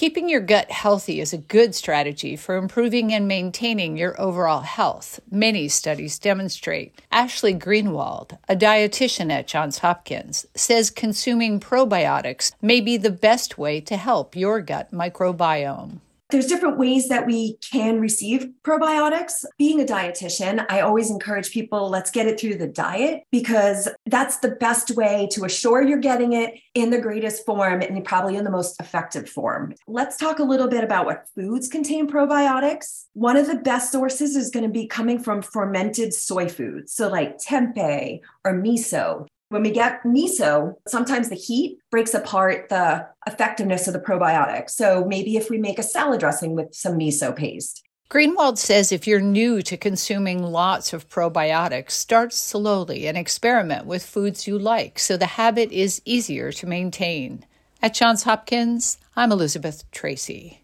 Keeping your gut healthy is a good strategy for improving and maintaining your overall health. Many studies demonstrate. Ashli Greenwald, a dietitian at Johns Hopkins, says consuming probiotics may be the best way to help your gut microbiome. There's different ways that we can receive probiotics. Being a dietitian, I always encourage people let's get it through the diet because that's the best way to assure you're getting it in the greatest form and probably in the most effective form. Let's talk a little bit about what foods contain probiotics. One of the best sources is going to be coming from fermented soy foods, so like tempeh or miso. When we get miso, sometimes the heat breaks apart the effectiveness of the probiotic. So maybe if we make a salad dressing with some miso paste. Greenwald says if you're new to consuming lots of probiotics, start slowly and experiment with foods you like so the habit is easier to maintain. At Johns Hopkins, I'm Elizabeth Tracey.